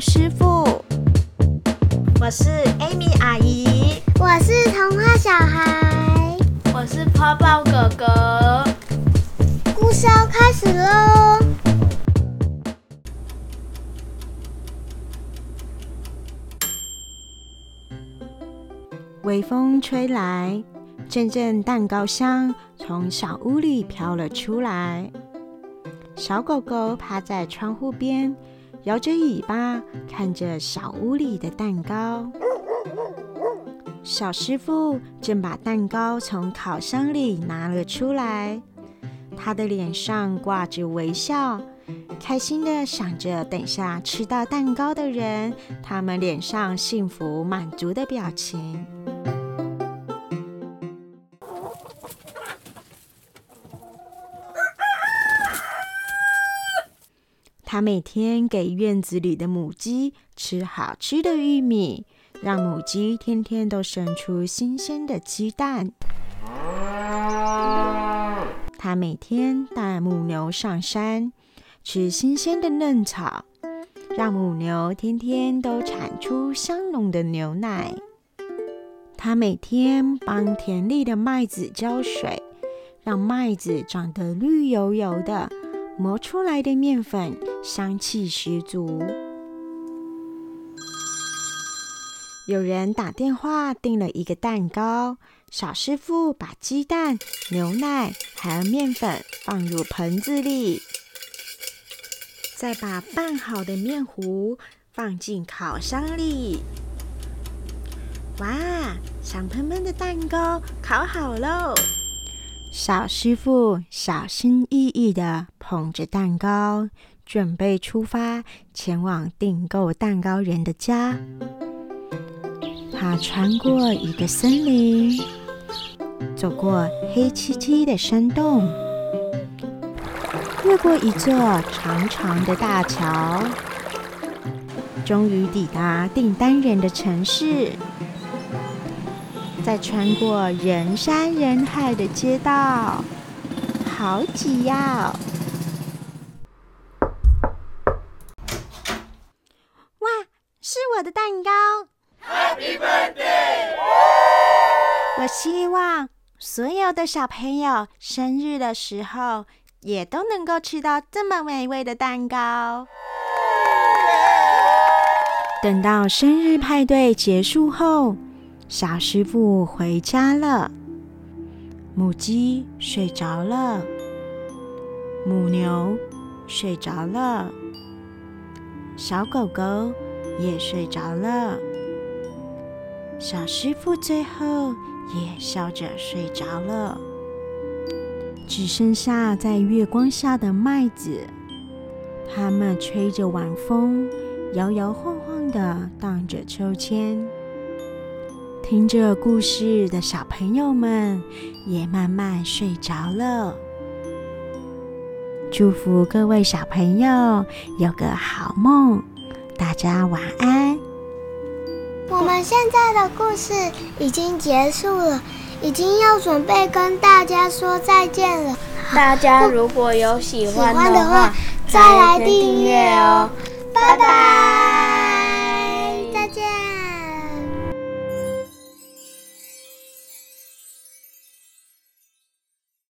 师傅，我是 Amy 阿姨，我是童话小孩，我是泡泡哥哥。故事要开始喽！微风吹来，阵阵蛋糕香从小屋里飘了出来。小狗狗趴在窗户边。摇着尾巴看着小屋里的蛋糕。小师傅正把蛋糕从烤箱里拿了出来，他的脸上挂着微笑，开心的想着等下吃到蛋糕的人，他们脸上幸福满足的表情。他每天给院子里的母鸡吃好吃的玉米，让母鸡天天都生出新鲜的鸡蛋。他每天带母牛上山吃新鲜的嫩草，让母牛天天都产出香浓的牛奶。他每天帮田里的麦子浇水，让麦子长得绿油油的。磨出来的面粉香气十足。有人打电话订了一个蛋糕，小师傅把鸡蛋、牛奶还有面粉放入盆子里，再把拌好的面糊放进烤箱里。哇，香喷喷的蛋糕烤好喽！小师傅小心翼翼地捧着蛋糕，准备出发前往订购蛋糕人的家。他穿过一个森林，走过黑漆漆的山洞，越过一座长长的大桥，终于抵达订单人的城市。再穿过人山人海的街道，好挤呀！哇，是我的蛋糕！Happy birthday！我希望所有的小朋友生日的时候，也都能够吃到这么美味的蛋糕。等到生日派对结束后。小师傅回家了，母鸡睡着了，母牛睡着了，小狗狗也睡着了，小师傅最后也笑着睡着了，只剩下在月光下的麦子，它们吹着晚风，摇摇晃晃的荡着秋千。听着故事的小朋友们也慢慢睡着了。祝福各位小朋友有个好梦，大家晚安。我们现在的故事已经结束了，已经要准备跟大家说再见了。大家如果有喜欢的话，再来订阅哦。拜拜。